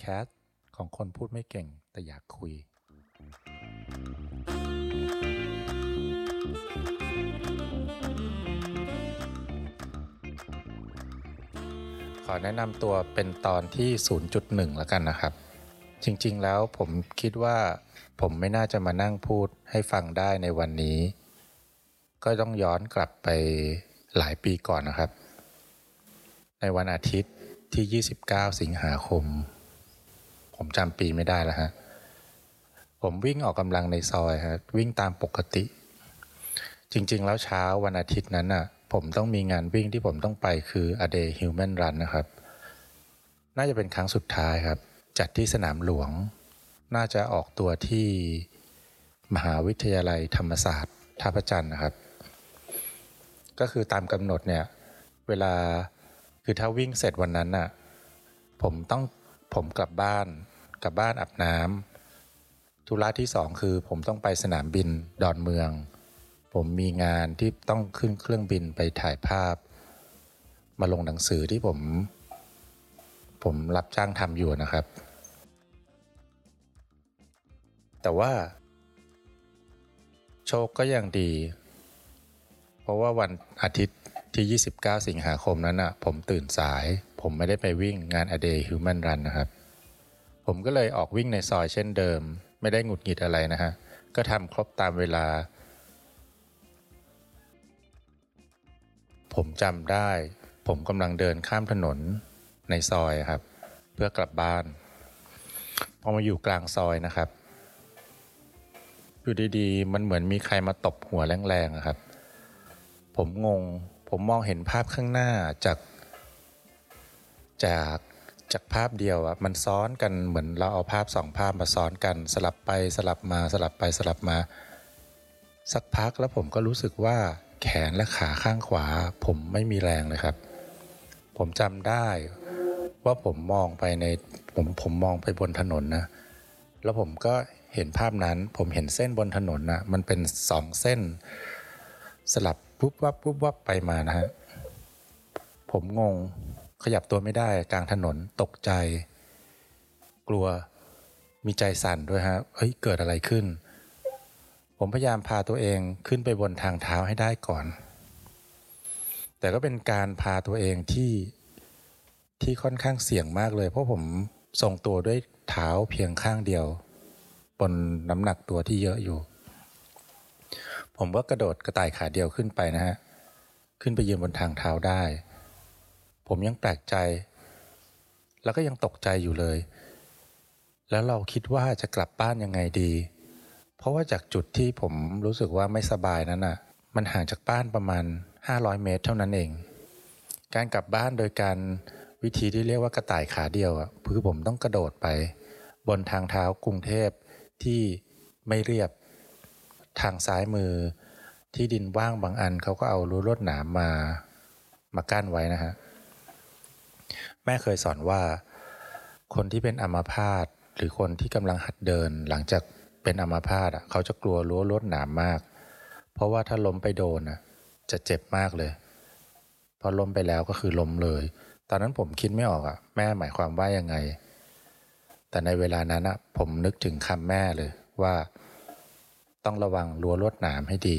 แคสต์ของคนพูดไม่เก่งแต่อยากคุย ขอแนะนำตัวเป็นตอนที่ 0.1 แล้วกันนะครับ จริงๆแล้วผมคิดว่าผมไม่น่าจะมานั่งพูดให้ฟังได้ในวันนี้ ก็ต้องย้อนกลับไปหลายปีก่อนนะครับ ในวันอาทิตย์ที่ 29 สิงหาคม ผมจำปีไม่ได้แล้วฮะ ผมวิ่งออกกำลังในซอยฮะวิ่งตามปกติ จริง ๆ แล้วเช้าวันอาทิตย์นั้นน่ะ ผมต้องมีงานวิ่งที่ผมต้องไปคือ A Day Human Run นะครับ น่าจะเป็นครั้งสุดท้ายครับ จัดที่สนามหลวง น่าจะออกตัวที่มหาวิทยาลัยธรรมศาสตร์ท่าพระจันทร์นะครับ ก็คือตามกำหนดเนี่ย เวลาคือถ้าวิ่งเสร็จวันนั้นน่ะผมต้องผมกลับบ้าน กลับบ้านอาบน้ำธุระที่สองคือผมต้องไปสนามบินดอนเมือง ผมมีงานที่ต้องขึ้นเครื่องบินไปถ่ายภาพ มาลงหนังสือที่ผม ผมรับจ้างทำอยู่นะครับ แต่ว่า โชคก็ยังดี เพราะว่าวันอาทิตย์ที่ 29 สิงหาคมนั้นอะ ผมตื่นสาย ผมไม่ได้ไปวิ่งงาน A Day Human Run นะครับ ผมก็เลยออกวิ่งในซอยเช่นเดิม ไม่ได้หงุดหงิดอะไรนะฮะ ก็ทำครบตามเวลา ผมจำได้ ผมกำลังเดินข้ามถนนในซอยครับ เพื่อกลับบ้านพอมาอยู่กลางซอยนะครับอยู่ดีๆ มันเหมือนมีใครมาตบหัวแรงๆครับ ผมงง ผมมองเห็นภาพข้างหน้าจาก จาก จากภาพเดียวอะมันซ้อนกันเหมือนเราเอาภาพสองภาพมาซ้อนกัน สลับไปสลับมาสลับไปสลับมา สักพักแล้วผมก็รู้สึกว่าแขนและขาข้างขวา ผมไม่มีแรงเลยครับ ผมจำได้ว่าผมมองไปในผมผมมองไปบนถนนนะ แล้วผมก็เห็นภาพนั้น ผมเห็นเส้นบนถนนนะมันเป็นสองเส้น สลับปุ๊บวับปุ๊บวับไปมานะฮะผมงง ขยับตัวไม่ได้กลางถนนตกใจ กลัวมีใจสั่นด้วยฮะเฮ้ยเกิดอะไรขึ้น ผมพยายามพาตัวเองขึ้นไปบนทางเท้าให้ได้ก่อน แต่ก็เป็นการพาตัวเองที่ที่ค่อนข้างเสี่ยงมากเลย เพราะผมทรงตัวด้วยเท้าเพียงข้างเดียว บนน้ำหนักตัวที่เยอะอยู่ ผมก็กระโดดกระต่ายขาเดียวขึ้นไปนะฮะ ขึ้นไปยืนบนทางเท้าได้ ผมยังแปลกใจ แล้วก็ยังตกใจอยู่เลย แล้วเราคิดว่าจะกลับบ้านยังไงดี เพราะว่าจากจุดที่ผมรู้สึกว่าไม่สบายนั้นอะ มันห่างจากบ้านประมาณ 500 เมตรเท่านั้นเอง การกลับบ้านโดยการวิธีที่เรียกว่ากระต่ายขาเดียวอะคือผมต้องกระโดดไป บนทางเท้ากรุงเทพที่ไม่เรียบทางซ้ายมือที่ดินว่างบางอันเขาก็เอารั้วลวดหนามมา มากั้นไว้นะฮะ ม่เคยสอนว่า คนที่เป็นอัมาพาตหรือคนที่กำลังหัดเดิน หลังจากเป็นอัมาพาตอะเขาจะกลัวรั้วลวดหนามมาก เพราะว่าถ้าล้มไปโดนอะจะเจ็บมากเลย พอล้มไปแล้วก็คือล้มเลย ตอนนั้นผมคิดไม่ออกอะ แม่หมายความว่ายังไง แต่ในเวลานั้นอะผมนึกถึงคำแม่เลยว่า ต้องระวังรั้วลวดหนามให้ดี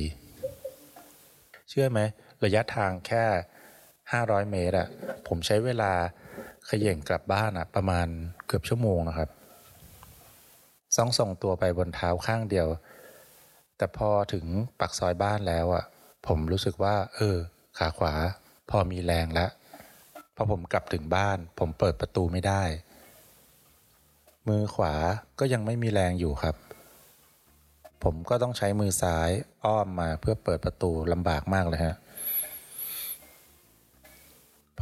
เชื่อไหมระยะทางแค่ 500 เมตรอะผมใช้เวลา ขย่งกลับบ้านอะประมาณเกือบชั่วโมงนะครับซ่องส่งตัวไปบนเท้าข้างเดียว แต่พอถึงปักซอยบ้านแล้วอะผมรู้สึกว่า เออ ขาขวา พอมีแรงแล้วพอผมกลับถึงบ้าน ผมเปิดประตูไม่ได้ มือขวาก็ยังไม่มีแรงอยู่ครับ ผมก็ต้องใช้มือซ้ายอ้อมมาเพื่อเปิดประตูลำบากมากเลยฮะ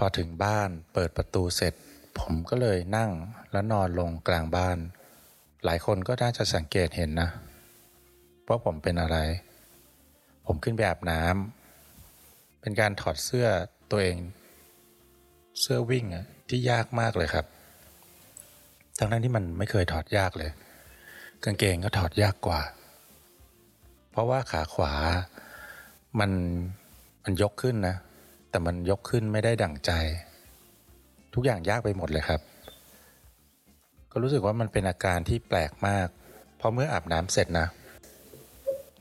พอถึงบ้านเปิดประตูเสร็จ ผมก็เลยนั่งแล้วนอนลงกลางบ้าน หลายคนก็น่าจะสังเกตเห็นนะว่าผมเป็นอะไร ผมขึ้นไปอาบน้ำเป็นการถอดเสื้อตัวเอง เสื้อวิ่งที่ยากมากเลยครับ ทั้งนั้นที่มันไม่เคยถอดยากเลย กางเกงก็ถอดยากกว่า เพราะว่าขาขวามันมันยกขึ้นนะ แต่มันยกขึ้นไม่ได้ดั่งใจ ทุกอย่างยากไปหมดเลยครับ ก็รู้สึกว่ามันเป็นอาการที่แปลกมากเพราะเมื่ออาบน้ำเสร็จนะ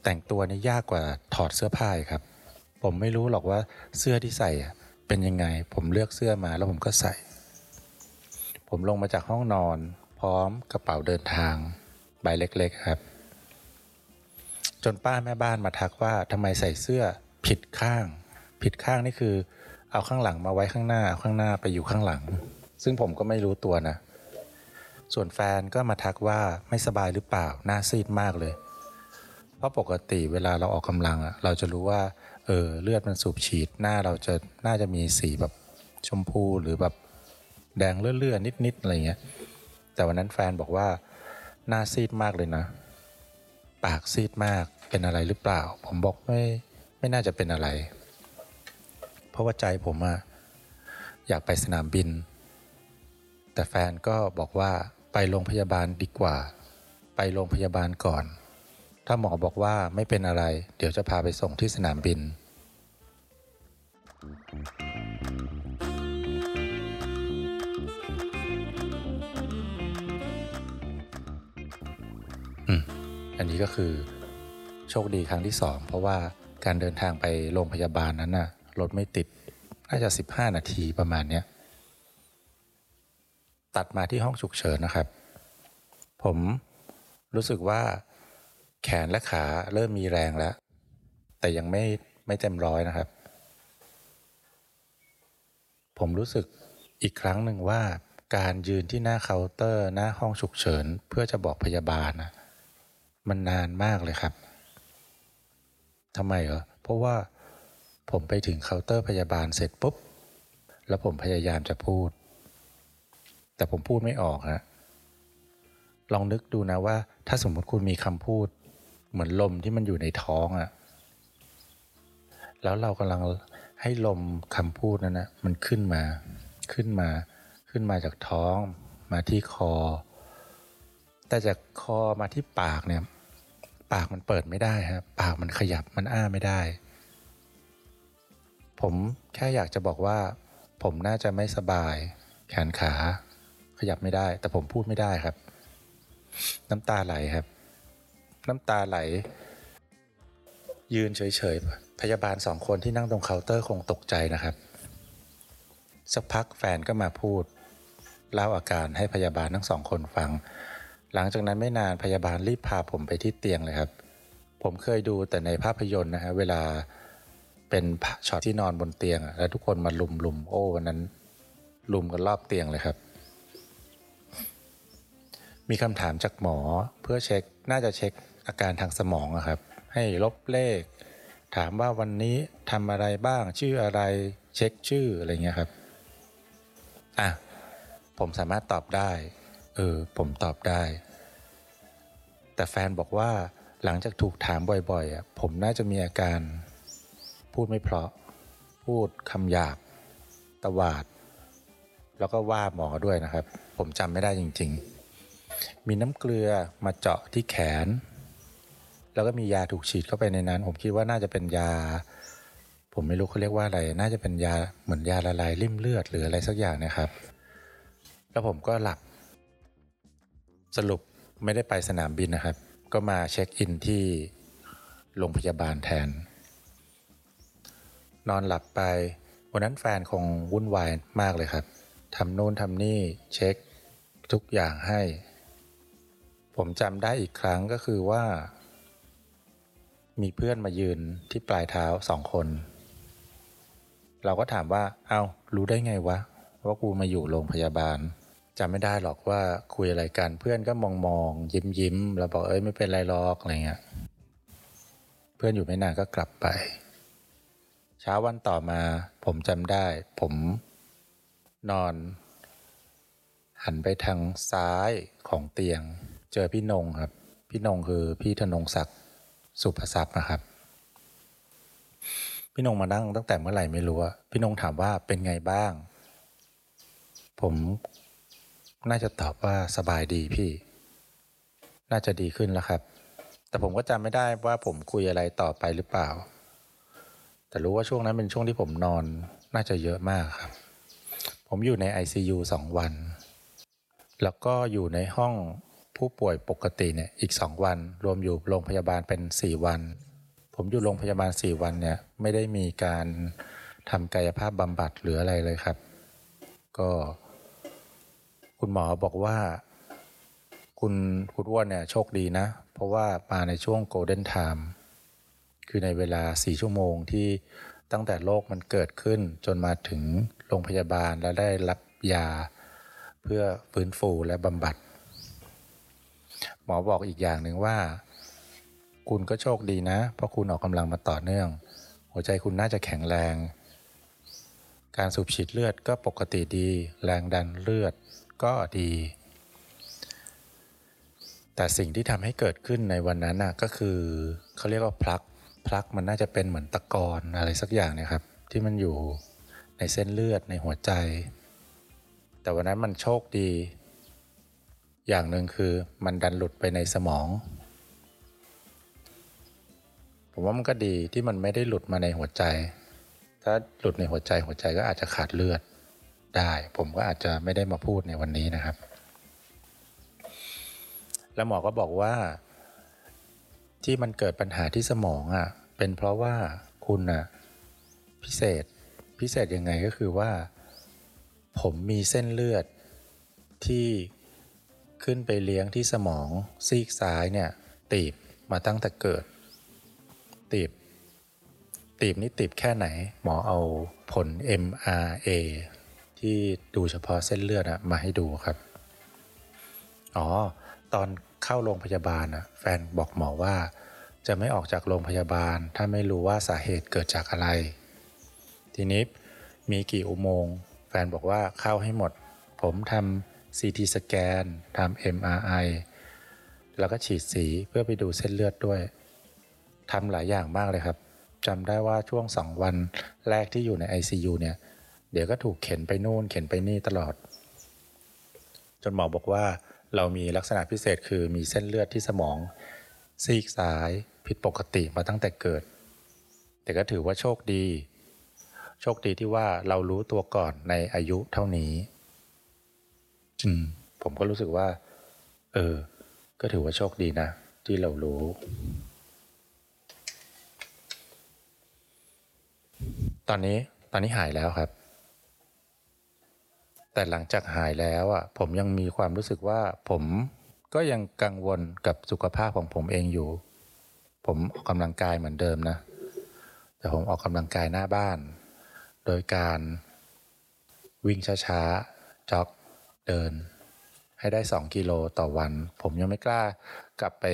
แต่งตัวนี่ยากกว่าถอดเสื้อผ้าครับ ผมไม่รู้หรอกว่าเสื้อที่ใส่เป็นยังไง ผมเลือกเสื้อมาแล้วผมก็ใส่ ผมลงมาจากห้องนอน พร้อมกระเป๋าเดินทาง ใบเล็ก ๆครับ จนป้าแม่บ้านมาทักว่าทำไมใส่เสื้อผิดข้าง ผิดข้างนี่คือ เอาข้างหลังมาไว้ข้างหน้าเอาข้างหน้าไปอยู่ข้างหลัง ซึ่งผมก็ไม่รู้ตัวนะ ส่วนแฟนก็มาทักว่าไม่สบายหรือเปล่าหน้าซีดมากเลย เพราะปกติเวลาเราออกกำลังอะเราจะรู้ว่าเออเลือดมันสูบฉีดหน้าเราจะน่าจะมีสีแบบชมพูหรือแบบแดงเลื่อนๆนิดๆอะไรเงี้ยแต่วันนั้นแฟนบอกว่าหน้าซีดมากเลยนะ ปากซีดมากเป็นอะไรหรือเปล่า ผมบอกไม่ไม่น่าจะเป็นอะไร ราะว่าใจผมอะอยากไปสนามบิน แต่แฟนก็บอกว่าไปโรงพยาบาลดีกว่า ไปโรงพยาบาลก่อน ถ้าหมอบอกว่าไม่เป็นอะไร เดี๋ยวจะพาไปส่งที่สนามบิน อืม อันนี้ก็คือโชคดีครั้งที่สองเพราะว่าการเดินทางไปโรงพยาบาลนั้นน่ะ รถไม่ติด น่าจะ 15 นาทีประมาณเนี้ย ตัดมาที่ห้องฉุกเฉินนะครับ ผมรู้สึกว่าแขนและขาเริ่มมีแรงแล้ว แต่ยังไม่ไม่เต็มร้อยนะครับ ผมรู้สึกอีกครั้งหนึ่งว่าการยืนที่หน้าเคาน์เตอร์ หน้าห้องฉุกเฉิน เพื่อจะบอกพยาบาลนะมันนานมากเลยครับทำไมเหรอเพราะว่า ผมไปถึงเคาน์เตอร์พยาบาลเสร็จปุ๊บ แล้วผมพยายามจะพูด แต่ผมพูดไม่ออกฮะลองนึกดูนะว่า ถ้าสมมติคุณมีคำพูด เหมือนลมที่มันอยู่ในท้องอะแล้วเรากำลังให้ลมคำพูดนั้นนะมันขึ้นมาขึ้นมาขึ้นมาจากท้อง มาที่คอ แต่จากคอมาที่ปากเนี่ย ปากมันเปิดไม่ได้ครับปากมันขยับมันอ้าไม่ได้ ผมแค่อยากจะบอกว่า ผมน่าจะไม่สบาย แขนขา ขยับไม่ได้ แต่ผมพูดไม่ได้ครับ น้ำตาไหลครับ น้ำตาไหล ยืนเฉยๆ พยาบาลสองคนที่นั่งตรงเคาน์เตอร์คงตกใจนะครับ สักพักแฟนก็มาพูด เล่าอาการให้พยาบาลทั้งสองคนฟัง หลังจากนั้นไม่นานพยาบาลรีบพาผมไปที่เตียงเลยครับ ผมเคยดูแต่ในภาพยนตร์นะฮะเวลา เป็นช็อตที่นอนบนเตียงแล้วทุกคนมาลุมลุมโอ้วันนั้นลุมกันรอบเตียงเลยครับ มีคำถามจากหมอเพื่อเช็คน่าจะเช็คอาการทางสมองอะครับ ให้ลบเลข ถามว่าวันนี้ทำอะไรบ้างชื่ออะไรเช็คชื่ออะไรเงี้ยครับอะผมสามารถตอบได้ เออ ผมตอบได้ แต่แฟนบอกว่าหลังจากถูกถามบ่อยๆอะผมน่าจะมีอาการ พูดไม่เพราะ พูดคำหยาบตวาด แล้วก็ว่าหมอด้วยนะครับ ผมจำไม่ได้จริง ๆ มีน้ำเกลือมาเจาะที่แขน แล้วก็มียาถูกฉีดเข้าไปในนั้น ผมคิดว่าน่าจะเป็นยา ผมไม่รู้เขาเรียกว่าอะไร น่าจะเป็นยาเหมือนยาละลายริ่มเลือดหรืออะไรสักอย่างนะครับ แล้วผมก็หลับ สรุปไม่ได้ไปสนามบินนะครับ ก็มาเช็คอินที่โรงพยาบาลแทน นอนหลับไป วันนั้นแฟนคงวุ่นวายมากเลยครับทำโน่นทำนี่เช็คทุกอย่างให้ ผมจำได้อีกครั้งก็คือว่า มีเพื่อนมายืนที่ปลายเท้าสองคน เราก็ถามว่า เอา้า รู้ได้ไงวะ ว่ากูมาอยู่โรงพยาบาลจำไม่ได้หรอกว่าคุยอะไรกันเพื่อนก็มองมองยิ้มยิ้มแล้วบอกเอ้ยไม่เป็นไรหรอกอะไรเงี้ย เพื่อนอยู่ไม่นานก็กลับไป ช้าวันต่อมา ผมจำได้ ผมนอน หันไปทางซ้ายของเตียง เจอพี่นงครับ พี่นงคือพี่ธนงศักดิ์สุภทรัพย์นะครับ พี่นงมานั่งตั้งแต่เมื่อไหร่ไม่รู้อะพี่นงถามว่าเป็นไงบ้าง ผมน่าจะตอบว่าสบายดีพี่ น่าจะดีขึ้นแล้วครับ แต่ผมก็จำไม่ได้ว่าผมคุยอะไรต่อไปหรือเปล่า แต่รู้ว่าช่วงนั้นเป็นช่วงที่ผมนอนน่าจะเยอะมากครับ ผมอยู่ใน ICU สองวัน แล้วก็อยู่ในห้องผู้ป่วยปกติเนี่ยอีก2วัน รวมอยู่โรงพยาบาลเป็น4วัน ผมอยู่โรงพยาบาล4วันเนี่ยไม่ได้มีการทำกายภาพบำบัดหรืออะไรเลยครับ ก็คุณหมอบอกว่าคุณคุณอ้วนเนี่ยโชคดีนะ เพราะว่ามาในช่วงโกลเด้นไทม์ คือในเวลา 4 ชั่วโมงที่ตั้งแต่โรคมันเกิดขึ้นจนมาถึงโรงพยาบาลแล้วได้รับยา เพื่อฟื้นฟูและบำบัด หมอบอกอีกอย่างหนึ่งว่า คุณก็โชคดีนะ เพราะคุณออกกำลังมาต่อเนื่อง หัวใจคุณน่าจะแข็งแรง การสูบฉีดเลือดก็ปกติดี แรงดันเลือดก็ดี แต่สิ่งที่ทำให้เกิดขึ้นในวันนั้นน่ะก็คือเขาเรียกว่าพลัก พลักมันน่าจะเป็นเหมือนตะกอนอะไรสักอย่างเนี่ยครับ ที่มันอยู่ในเส้นเลือดในหัวใจ แต่วันนั้นมันโชคดี อย่างหนึ่งคือมันดันหลุดไปในสมอง ผมว่ามันก็ดีที่มันไม่ได้หลุดมาในหัวใจ ถ้าหลุดในหัวใจหัวใจก็อาจจะขาดเลือดได้ ผมก็อาจจะไม่ได้มาพูดในวันนี้นะครับ แล้วหมอก็บอกว่า ที่มันเกิดปัญหาที่สมองอะ่ะเป็นเพราะว่าคุณอะ่ะพิเศษพิเศษยังไงก็คือว่า ผมมีเส้นเลือดที่ขึ้นไปเลี้ยงที่สมองซีกซ้ายเนี่ยตีบมาตั้งแต่เกิด ตีบ ตีบนี่ตีบแค่ไหน หมอเอาผล MRA ที่ดูเฉพาะเส้นเลือดอะมาให้ดูครับ อ๋อ ตอนเข้าโรงพยาบาลอะแฟนบอกหมอว่า จะไม่ออกจากโรงพยาบาล ถ้าไม่รู้ว่าสาเหตุเกิดจากอะไร ทีนี้มีกี่อุโมงค์ แฟนบอกว่าเข้าให้หมด ผมทำ CT สแกนทำ MRI แล้วก็ฉีดสีเพื่อไปดูเส้นเลือดด้วยทำหลายอย่างมากเลยครับจำได้ว่าช่วงสองวันแรกที่อยู่ใน ICU เนี่ย เดี๋ยวก็ถูกเข็นไปนู่นเข็นไปนี่ตลอด จนหมอบอกว่า เรามีลักษณะพิเศษคือมีเส้นเลือดที่สมอง ซีกซ้ายผิดปกติมาตั้งแต่เกิด แต่ก็ถือว่าโชคดี โชคดีที่ว่าเรารู้ตัวก่อนในอายุเท่านี้มผมก็รู้สึกว่า เออ ก็ถือว่าโชคดีนะ ที่เรารู้ ตอนนี้ตอนนี้หายแล้วครับ แต่หลังจากหายแล้วอะผมยังมีความรู้สึกว่าผมก็ยังกังวลกับสุขภาพของผมเองอยู่ ผมออกกำลังกายเหมือนเดิมนะ แต่ผมออกกำลังกายหน้าบ้าน โดยการวิ่งช้าๆ จ็อก เดิน ให้ได้ 2 กิโลต่อวัน ผมยังไม่กล้ากลับไป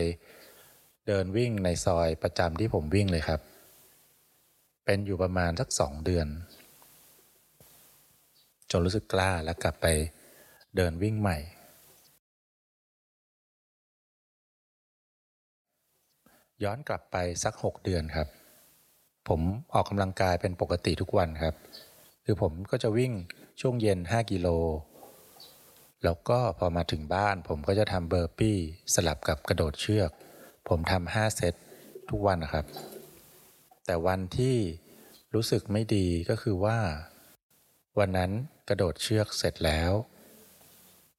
เดินวิ่งในซอยประจำที่ผมวิ่งเลยครับ เป็นอยู่ประมาณสักสองเดือน นรู้สึกกล้าแล้วกลับไปเดินวิ่งใหม่ ย้อนกลับไปสัก 6 เดือนครับ ผมออกกำลังกายเป็นปกติทุกวันครับ คือผมก็จะวิ่งช่วงเย็น 5 กิโล แล้วก็พอมาถึงบ้านผมก็จะทำเบอร์ปี้สลับกับกระโดดเชือก ผมทำ5เซตทุกวันนะครับ แต่วันที่รู้สึกไม่ดีก็คือว่า วันนั้น กระโดดเชือกเสร็จแล้ว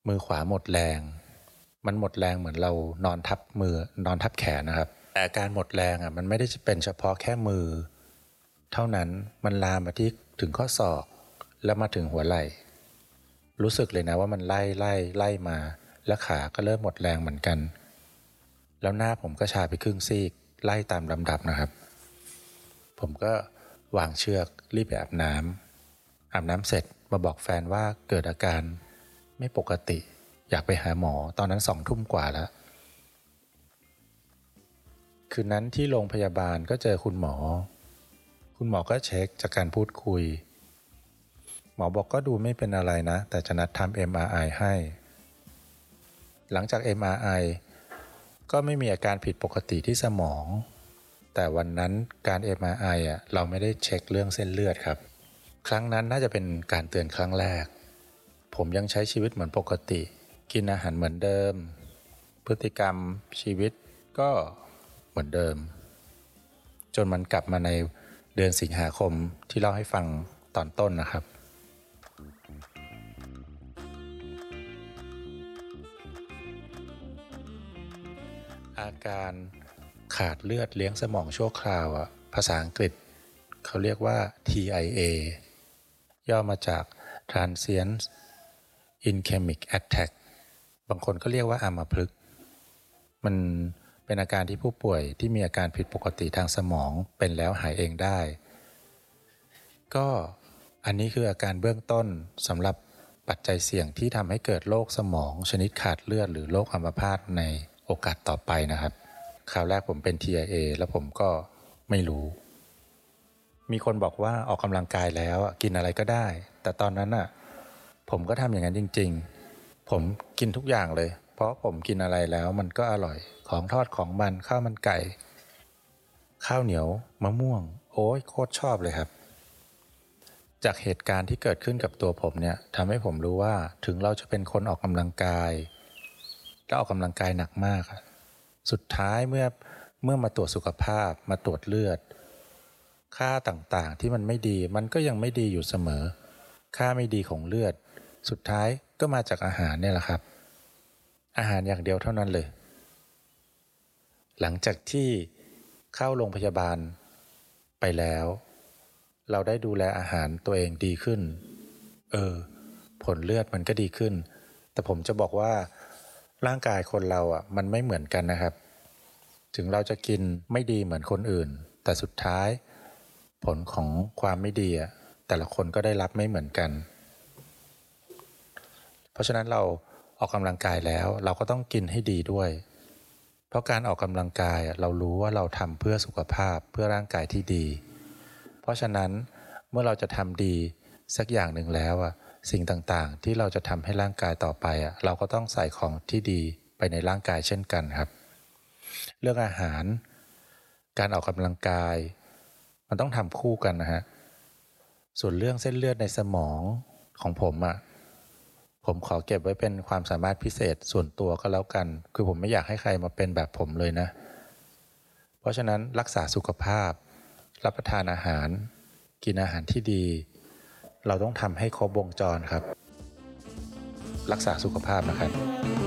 มือขวาหมดแรง มันหมดแรงเหมือนเรานอนทับมือนอนทับแขนนะครับ แต่การหมดแรงอะมันไม่ได้จะเป็นเฉพาะแค่มือ เท่านั้นมันลามมาที่ถึงข้อศอกแล้วมาถึงหัวไหล่ รู้สึกเลยนะว่ามันไล่ไล่ไล่มา แล้วขาก็เริ่มหมดแรงเหมือนกัน แล้วหน้าผมก็ชาไปครึ่งซีก ไล่ตามลำดับนะครับ ผมก็วางเชือกรีบไปอาบน้ำอาบน้ำเสร็จ มาบอกแฟนว่าเกิดอาการไม่ปกติ อยากไปหาหมอตอนนั้นสองทุ่มกว่าแล้ว คืนนั้นที่โรงพยาบาลก็เจอคุณหมอ คุณหมอก็เช็คจากการพูดคุย หมอบอกก็ดูไม่เป็นอะไรนะ แต่จะนัดทำ MRI ให้ หลังจาก MRI ก็ไม่มีอาการผิดปกติที่สมอง แต่วันนั้นการ MRI อะเราไม่ได้เช็คเรื่องเส้นเลือดครับ ครั้งนั้นน่าจะเป็นการเตือนครั้งแรก ผมยังใช้ชีวิตเหมือนปกติ กินอาหารเหมือนเดิม พฤติกรรมชีวิตก็เหมือนเดิม จนมันกลับมาในเดือนสิงหาคมที่เล่าให้ฟังตอนต้นนะครับ อาการขาดเลือดเลี้ยงสมองชั่วคราวอะภาษาอังกฤษ เขาเรียกว่า TIA ย่อมาจาก Transient Ischemic Attack บางคนก็เรียกว่าอามาพลึก มันเป็นอาการที่ผู้ป่วยที่มีอาการผิดปกติทางสมองเป็นแล้วหายเองได้ ก็อันนี้คืออาการเบื้องต้นสำหรับปัจจัยเสี่ยงที่ทำให้เกิดโรคสมอง ชนิดขาดเลือดหรือโรคอัมพาตในโอกาสต่อไปนะครับ คราวแรกผมเป็น TIA แล้วผมก็ไม่รู้ มีคนบอกว่าออกกำลังกายแล้วกินอะไรก็ได้ แต่ตอนนั้นอะผมก็ทำอย่างนั้นจริง ๆ ผมกินทุกอย่างเลย เพราะผมกินอะไรแล้วมันก็อร่อยของทอดของมันข้าวมันไก่ ข้าวเหนียวมะม่วง โอ้ยโคตรชอบเลยครับ จากเหตุการณ์ที่เกิดขึ้นกับตัวผมเนี่ยทำให้ผมรู้ว่าถึงเราจะเป็นคนออกกำลังกายและออกกำลังกายหนักมาก สุดท้ายเมื่อเมื่อมาตรวจสุขภาพมาตรวจเลือด ค่าต่างๆ ที่มันไม่ดีมันก็ยังไม่ดีอยู่เสมอ ค่าไม่ดีของเลือด สุดท้ายก็มาจากอาหารเนี่ยแหละครับ อาหารอย่างเดียวเท่านั้นเลย หลังจากที่เข้าโรงพยาบาลไปแล้ว เราได้ดูแลอาหารตัวเองดีขึ้น เออ ผลเลือดมันก็ดีขึ้น แต่ผมจะบอกว่าร่างกายคนเราอะ มันไม่เหมือนกันนะครับ ถึงเราจะกินไม่ดีเหมือนคนอื่น แต่สุดท้าย ผลของความไม่ดีอะแต่ละคนก็ได้รับไม่เหมือนกัน เพราะฉะนั้นเราออกกำลังกายแล้วเราก็ต้องกินให้ดีด้วย เพราะการออกกำลังกายเรารู้ว่าเราทำเพื่อสุขภาพเพื่อร่างกายที่ดี เพราะฉะนั้นเมื่อเราจะทำดีสักอย่างหนึ่งแล้วอะสิ่งต่างๆ ที่เราจะทำให้ร่างกายต่อไปอะเราก็ต้องใส่ของที่ดีไปในร่างกายเช่นกันครับ เรื่องอาหาร การออกกำลังกาย มันต้องทำคู่กันนะฮะ ส่วนเรื่องเส้นเลือดในสมองของผมอะผมขอเก็บไว้เป็นความสามารถพิเศษส่วนตัวก็แล้วกัน คือผมไม่อยากให้ใครมาเป็นแบบผมเลยนะ เพราะฉะนั้นรักษาสุขภาพ รับประทานอาหาร กินอาหารที่ดี เราต้องทำให้ครบวงจรครับ รักษาสุขภาพนะครับ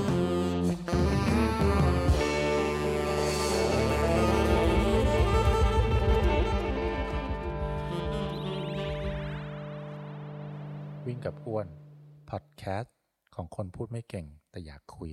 วิ่งกับอ้วน พอดแคสต์ของคนพูดไม่เก่งแต่อยากคุย